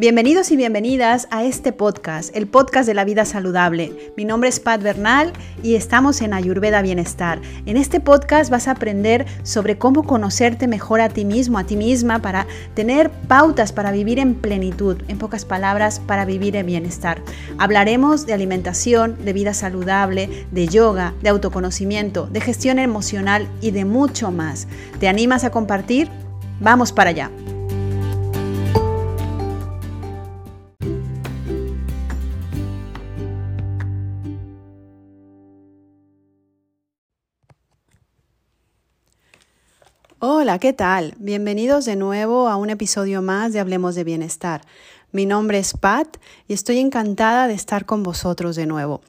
Bienvenidos y bienvenidas a este podcast, el podcast de la vida saludable. Mi nombre es Pat Bernal y estamos en Ayurveda Bienestar. En este podcast vas a aprender sobre cómo conocerte mejor a ti mismo, a ti misma, para tener pautas para vivir en plenitud, en pocas palabras, para vivir en bienestar. Hablaremos de alimentación, de vida saludable, de yoga, de autoconocimiento, de gestión emocional y de mucho más. ¿Te animas a compartir? Vamos para allá. Hola, ¿qué tal? Bienvenidos de nuevo a un episodio más de Hablemos de Bienestar. Mi nombre es Pat y estoy encantada de estar con vosotros de nuevo.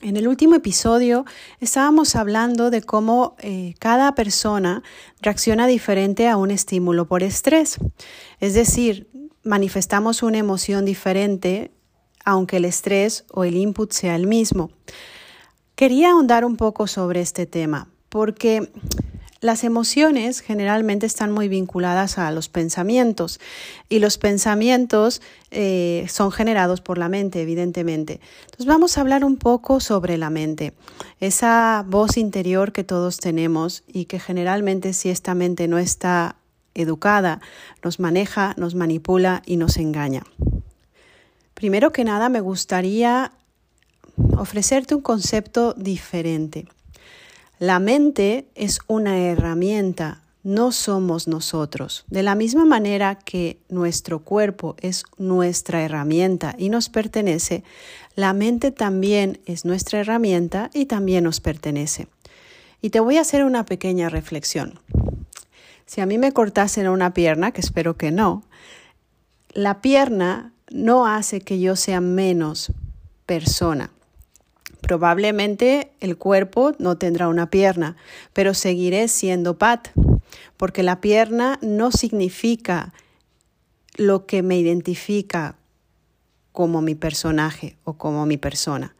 En el último episodio estábamos hablando de cómo eh, cada persona reacciona diferente a un estímulo por estrés. Es decir, manifestamos una emoción diferente aunque el estrés o el input sea el mismo. Quería ahondar un poco sobre este tema porque las emociones generalmente están muy vinculadas a los pensamientos y los pensamientos eh, son generados por la mente, evidentemente. Entonces vamos a hablar un poco sobre la mente, esa voz interior que todos tenemos y que generalmente si esta mente no está educada, nos maneja, nos manipula y nos engaña. Primero que nada me gustaría ofrecerte un concepto diferente. La mente es una herramienta, no somos nosotros. De la misma manera que nuestro cuerpo es nuestra herramienta y nos pertenece, la mente también es nuestra herramienta y también nos pertenece. Y te voy a hacer una pequeña reflexión. Si a mí me cortasen una pierna, que espero que no, la pierna no hace que yo sea menos persona. Probablemente el cuerpo no tendrá una pierna, pero seguiré siendo Pat, porque la pierna no significa lo que me identifica como mi personaje o como mi persona.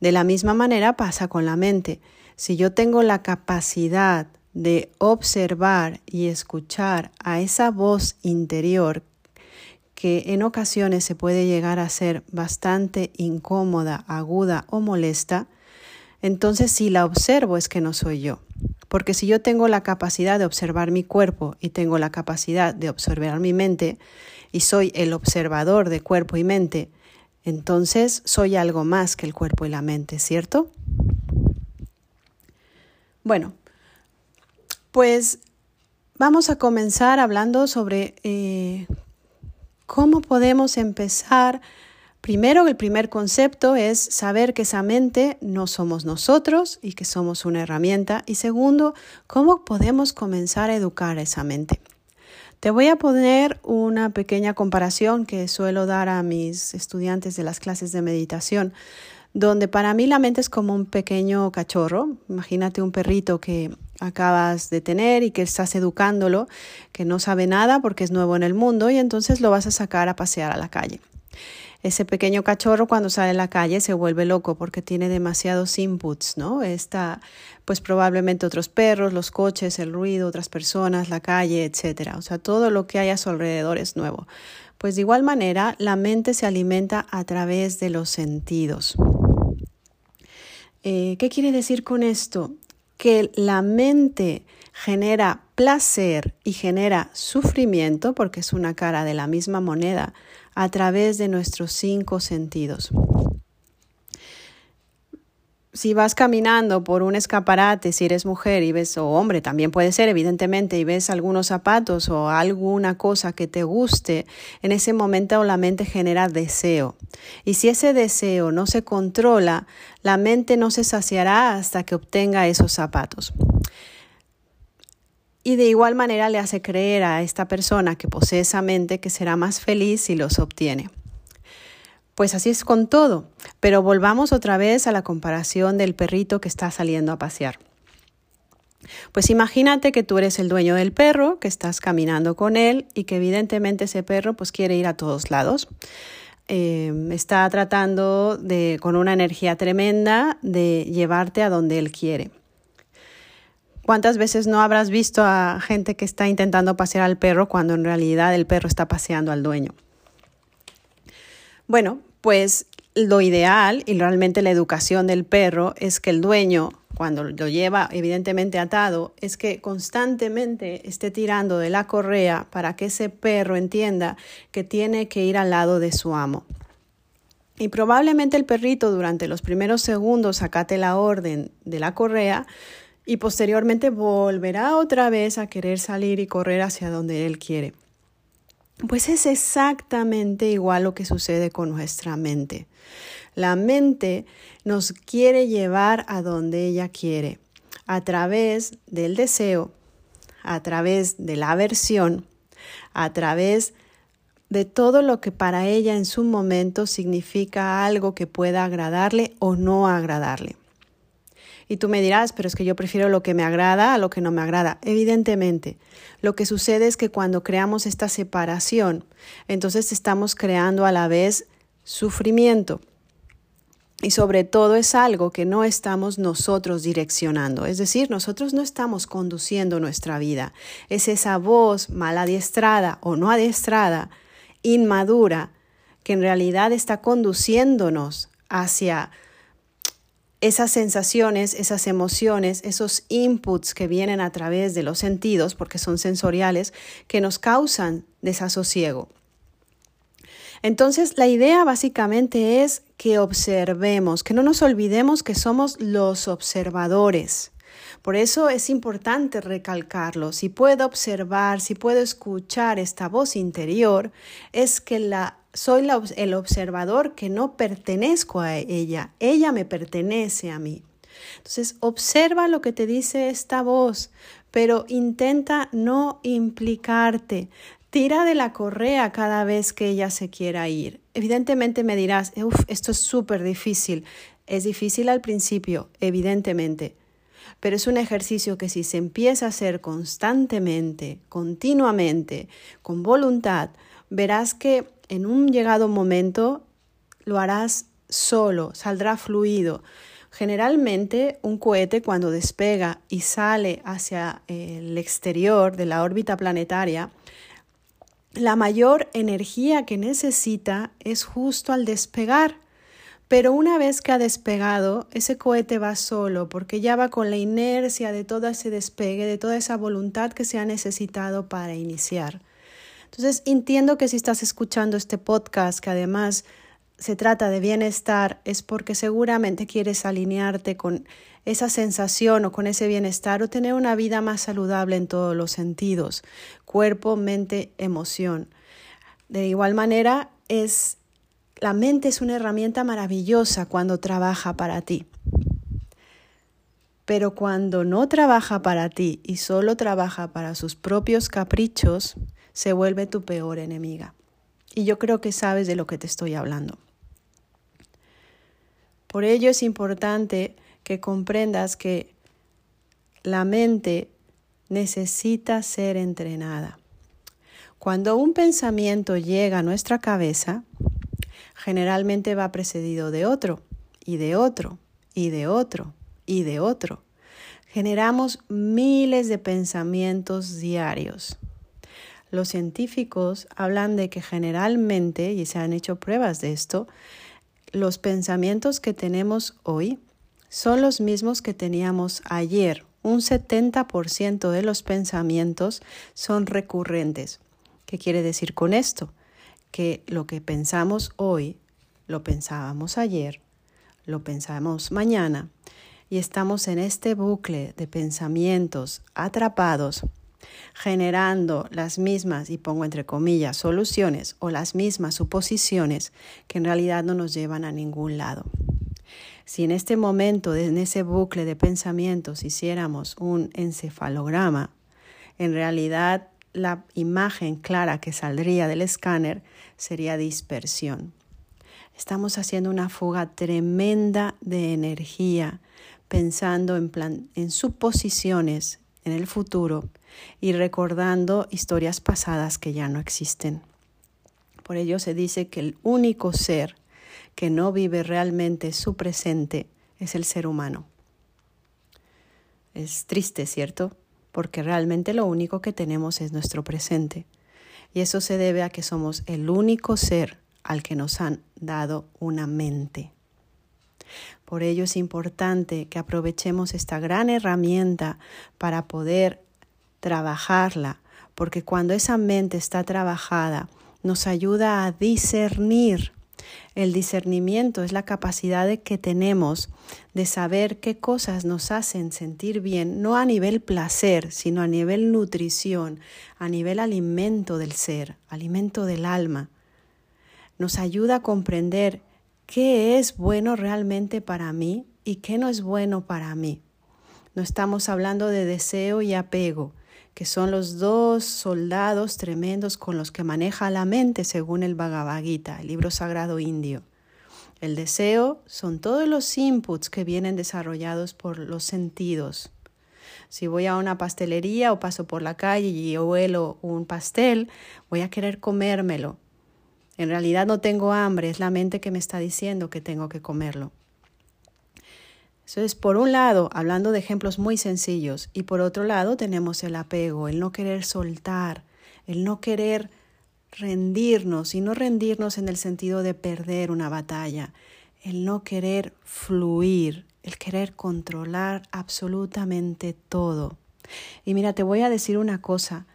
De la misma manera pasa con la mente. Si yo tengo la capacidad de observar y escuchar a esa voz interior que en ocasiones se puede llegar a ser bastante incómoda, aguda o molesta, entonces si la observo es que no soy yo. Porque si yo tengo la capacidad de observar mi cuerpo y tengo la capacidad de observar mi mente y soy el observador de cuerpo y mente, entonces soy algo más que el cuerpo y la mente, ¿cierto? Bueno, pues vamos a comenzar hablando sobre eh, ¿Cómo podemos empezar? Primero, el primer concepto es saber que esa mente no somos nosotros y que somos una herramienta. Y segundo, ¿cómo podemos comenzar a educar esa mente? Te voy a poner una pequeña comparación que suelo dar a mis estudiantes de las clases de meditación, donde para mí la mente es como un pequeño cachorro. Imagínate un perrito que acabas de tener y que estás educándolo, que no sabe nada porque es nuevo en el mundo y entonces lo vas a sacar a pasear a la calle. Ese pequeño cachorro cuando sale a la calle se vuelve loco porque tiene demasiados inputs, ¿no? Está pues probablemente otros perros, los coches, el ruido, otras personas, la calle, etcétera. O sea, todo lo que hay a su alrededor es nuevo. Pues de igual manera, la mente se alimenta a través de los sentidos. Eh, ¿Qué quiere decir con esto? que la mente genera placer y genera sufrimiento, porque es una cara de la misma moneda, a través de nuestros cinco sentidos. Si vas caminando por un escaparate, si eres mujer y ves, o hombre también puede ser, evidentemente, y ves algunos zapatos o alguna cosa que te guste, en ese momento la mente genera deseo. Y si ese deseo no se controla, la mente no se saciará hasta que obtenga esos zapatos. Y de igual manera le hace creer a esta persona que posee esa mente que será más feliz si los obtiene. Pues así es con todo, pero volvamos otra vez a la comparación del perrito que está saliendo a pasear. Pues imagínate que tú eres el dueño del perro, que estás caminando con él y que evidentemente ese perro pues quiere ir a todos lados. Eh, está tratando de, con una energía tremenda de llevarte a donde él quiere. ¿Cuántas veces no habrás visto a gente que está intentando pasear al perro cuando en realidad el perro está paseando al dueño? Bueno, pues lo ideal y realmente la educación del perro es que el dueño, cuando lo lleva evidentemente atado, es que constantemente esté tirando de la correa para que ese perro entienda que tiene que ir al lado de su amo. Y probablemente el perrito durante los primeros segundos acate la orden de la correa y posteriormente volverá otra vez a querer salir y correr hacia donde él quiere. Pues es exactamente igual lo que sucede con nuestra mente. La mente nos quiere llevar a donde ella quiere, a través del deseo, a través de la aversión, a través de todo lo que para ella en su momento significa algo que pueda agradarle o no agradarle. Y tú me dirás, pero es que yo prefiero lo que me agrada a lo que no me agrada. Evidentemente, lo que sucede es que cuando creamos esta separación, entonces estamos creando a la vez sufrimiento. Y sobre todo es algo que no estamos nosotros direccionando, es decir, nosotros no estamos conduciendo nuestra vida. Es esa voz mal adiestrada o no adiestrada, inmadura, que en realidad está conduciéndonos hacia esas sensaciones, esas emociones, esos inputs que vienen a través de los sentidos, porque son sensoriales, que nos causan desasosiego. Entonces, la idea básicamente es que observemos, que no nos olvidemos que somos los observadores. Por eso es importante recalcarlo. Si puedo observar, si puedo escuchar esta voz interior, es que la soy el observador que no pertenezco a ella, ella me pertenece a mí. Entonces, observa lo que te dice esta voz, pero intenta no implicarte. Tira de la correa cada vez que ella se quiera ir. Evidentemente me dirás, uff, esto es súper difícil. Es difícil al principio, evidentemente, pero es un ejercicio que si se empieza a hacer constantemente, continuamente, con voluntad, verás que en un llegado momento lo harás solo, saldrá fluido. Generalmente un cohete cuando despega y sale hacia el exterior de la órbita planetaria, la mayor energía que necesita es justo al despegar. Pero una vez que ha despegado, ese cohete va solo porque ya va con la inercia de todo ese despegue, de toda esa voluntad que se ha necesitado para iniciar. Entonces, entiendo que si estás escuchando este podcast, que además se trata de bienestar, es porque seguramente quieres alinearte con esa sensación o con ese bienestar o tener una vida más saludable en todos los sentidos, cuerpo, mente, emoción. De igual manera, es la mente es una herramienta maravillosa cuando trabaja para ti. Pero cuando no trabaja para ti y solo trabaja para sus propios caprichos, se vuelve tu peor enemiga. Y yo creo que sabes de lo que te estoy hablando. Por ello es importante que comprendas que la mente necesita ser entrenada. Cuando un pensamiento llega a nuestra cabeza, generalmente va precedido de otro, y de otro, y de otro, y de otro. Generamos miles de pensamientos diarios. Los científicos hablan de que generalmente, y se han hecho pruebas de esto, los pensamientos que tenemos hoy son los mismos que teníamos ayer. Un 70% de los pensamientos son recurrentes. ¿Qué quiere decir con esto? Que lo que pensamos hoy, lo pensábamos ayer, lo pensamos mañana, y estamos en este bucle de pensamientos atrapados generando las mismas, y pongo entre comillas, soluciones o las mismas suposiciones que en realidad no nos llevan a ningún lado. Si en este momento, en ese bucle de pensamientos, hiciéramos un encefalograma, en realidad la imagen clara que saldría del escáner sería dispersión. Estamos haciendo una fuga tremenda de energía pensando en, plan, en suposiciones en el futuro y recordando historias pasadas que ya no existen. Por ello se dice que el único ser que no vive realmente su presente es el ser humano. Es triste, ¿cierto? Porque realmente lo único que tenemos es nuestro presente. Y eso se debe a que somos el único ser al que nos han dado una mente. Por ello es importante que aprovechemos esta gran herramienta para poder trabajarla, porque cuando esa mente está trabajada, nos ayuda a discernir. El discernimiento es la capacidad que tenemos de saber qué cosas nos hacen sentir bien, no a nivel placer, sino a nivel nutrición, a nivel alimento del ser, alimento del alma. Nos ayuda a comprender qué es bueno realmente para mí y qué no es bueno para mí. No estamos hablando de deseo y apego, que son los dos soldados tremendos con los que maneja la mente según el Bhagavad Gita, el libro sagrado indio. El deseo son todos los inputs que vienen desarrollados por los sentidos. Si voy a una pastelería o paso por la calle y huelo un pastel, voy a querer comérmelo en realidad no tengo hambre, es la mente que me está diciendo que tengo que comerlo. Eso es, por un lado, hablando de ejemplos muy sencillos, y por otro lado tenemos el apego, el no querer soltar, el no querer rendirnos, y no rendirnos en el sentido de perder una batalla, el no querer fluir, el querer controlar absolutamente todo. Y mira, te voy a decir una cosa,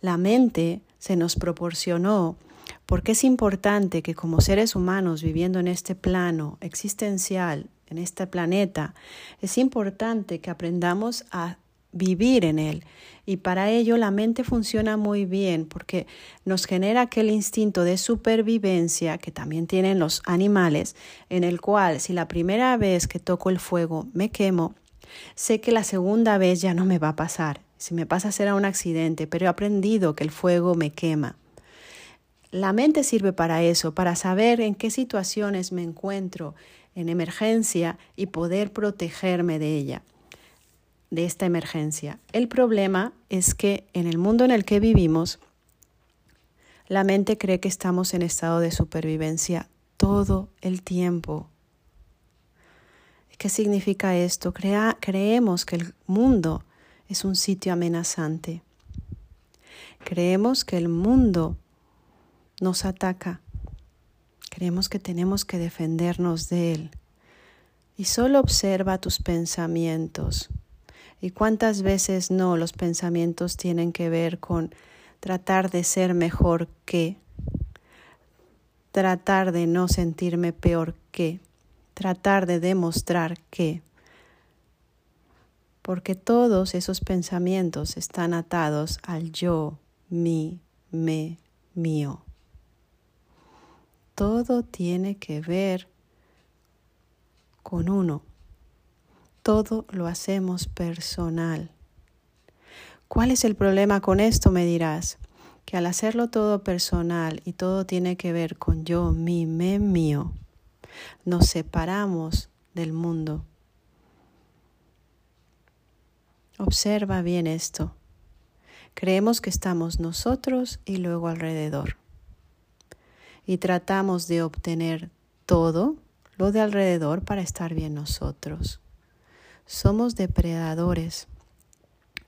la mente se nos proporcionó porque es importante que como seres humanos viviendo en este plano existencial, en este planeta, es importante que aprendamos a vivir en él. Y para ello la mente funciona muy bien porque nos genera aquel instinto de supervivencia que también tienen los animales, en el cual si la primera vez que toco el fuego me quemo, sé que la segunda vez ya no me va a pasar. Si me pasa será un accidente, pero he aprendido que el fuego me quema. La mente sirve para eso, para saber en qué situaciones me encuentro en emergencia y poder protegerme de ella, de esta emergencia. El problema es que en el mundo en el que vivimos, la mente cree que estamos en estado de supervivencia todo el tiempo. ¿Qué significa esto? creemos que el mundo es un sitio amenazante. Creemos que el mundo nos ataca. Creemos que tenemos que defendernos de él. Y solo observa tus pensamientos. ¿Y cuántas veces no los pensamientos tienen que ver con tratar de ser mejor que, tratar de no sentirme peor que, tratar de demostrar que? Porque todos esos pensamientos están atados al yo, mi, me, mío todo tiene que ver con uno. Todo lo hacemos personal. ¿Cuál es el problema con esto? Me dirás. Que al hacerlo todo personal y todo tiene que ver con yo, mi, me, mío, nos separamos del mundo. Observa bien esto. Creemos que estamos nosotros y luego alrededor y tratamos de obtener todo lo de alrededor para estar bien nosotros. Somos depredadores.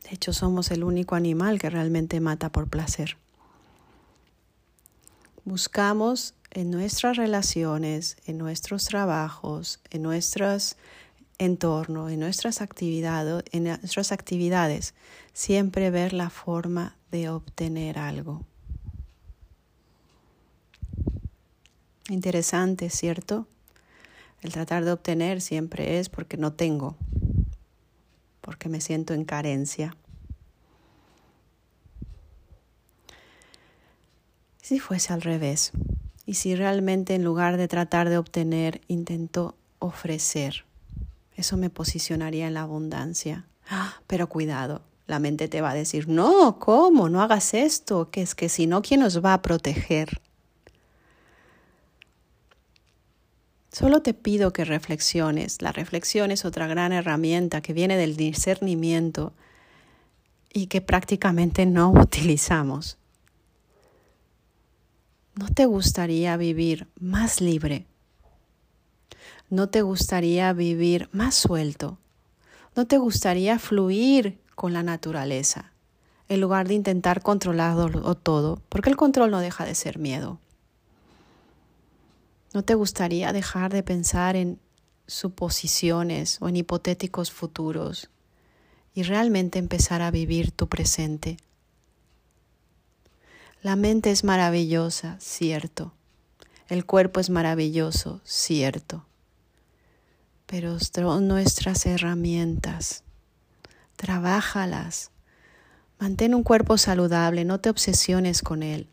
De hecho, somos el único animal que realmente mata por placer. Buscamos en nuestras relaciones, en nuestros trabajos, en nuestros entornos, en nuestras actividades, en nuestras actividades, siempre ver la forma de obtener algo. Interesante, ¿cierto? El tratar de obtener siempre es porque no tengo, porque me siento en carencia. Si fuese al revés, y si realmente en lugar de tratar de obtener, intento ofrecer, eso me posicionaría en la abundancia. ¡Ah! pero cuidado, la mente te va a decir, no, ¿cómo? No hagas esto, que es que si no, ¿quién nos va a proteger? Solo te pido que reflexiones. La reflexión es otra gran herramienta que viene del discernimiento y que prácticamente no utilizamos. ¿No te gustaría vivir más libre? ¿No te gustaría vivir más suelto? ¿No te gustaría fluir con la naturaleza en lugar de intentar controlarlo todo? Porque el control no deja de ser miedo. ¿No te gustaría dejar de pensar en suposiciones o en hipotéticos futuros y realmente empezar a vivir tu presente? La mente es maravillosa, cierto. El cuerpo es maravilloso, cierto. Pero son nuestras herramientas. Trabájalas. Mantén un cuerpo saludable, no te obsesiones con él.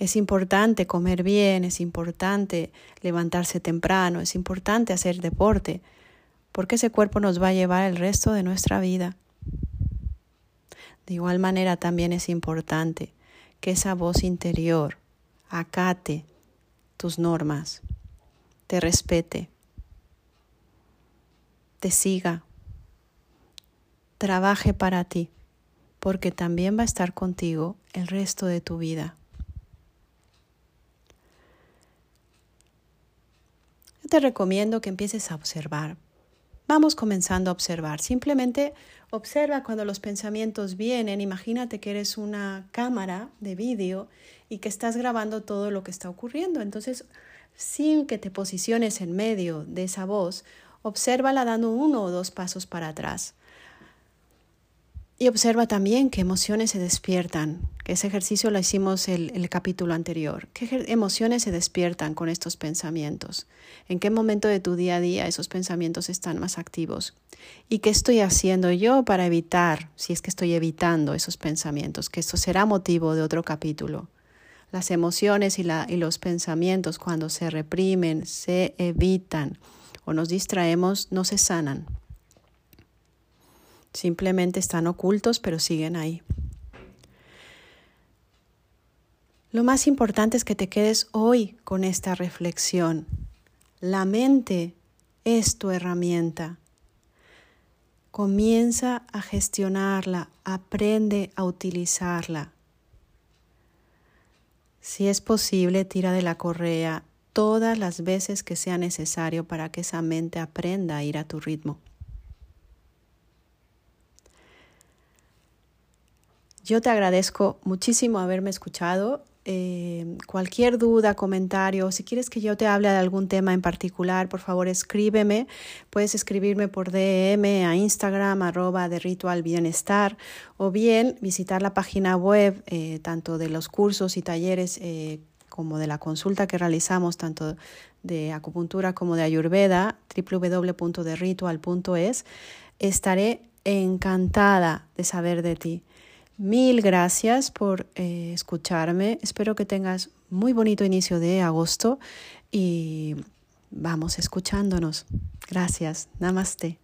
Es importante comer bien, es importante levantarse temprano, es importante hacer deporte, porque ese cuerpo nos va a llevar el resto de nuestra vida. De igual manera también es importante que esa voz interior acate tus normas, te respete, te siga, trabaje para ti, porque también va a estar contigo el resto de tu vida. Te recomiendo que empieces a observar. Vamos comenzando a observar. Simplemente observa cuando los pensamientos vienen. Imagínate que eres una cámara de vídeo y que estás grabando todo lo que está ocurriendo. Entonces, sin que te posiciones en medio de esa voz, obsérvala dando uno o dos pasos para atrás. Y observa también qué emociones se despiertan, que ese ejercicio lo hicimos el, el capítulo anterior. ¿Qué emociones se despiertan con estos pensamientos? ¿En qué momento de tu día a día esos pensamientos están más activos? ¿Y qué estoy haciendo yo para evitar, si es que estoy evitando esos pensamientos? Que esto será motivo de otro capítulo. Las emociones y, los pensamientos cuando se reprimen, se evitan o nos distraemos, no se sanan. Simplemente están ocultos, pero siguen ahí. Lo más importante es que te quedes hoy con esta reflexión. La mente es tu herramienta. Comienza a gestionarla, aprende a utilizarla. Si es posible, tira de la correa todas las veces que sea necesario para que esa mente aprenda a ir a tu ritmo. Yo te agradezco muchísimo haberme escuchado. Eh, cualquier duda, comentario, si quieres que yo te hable de algún tema en particular, por favor escríbeme. Puedes escribirme por DM a Instagram, arroba de Ritual Bienestar, o bien visitar la página web, eh, tanto de los cursos y talleres eh, como de la consulta que realizamos, tanto de acupuntura como de ayurveda, www.derritual.es. Estaré encantada de saber de ti. Mil gracias por eh, escucharme. Espero que tengas muy bonito inicio de agosto y vamos escuchándonos. Gracias. Namaste.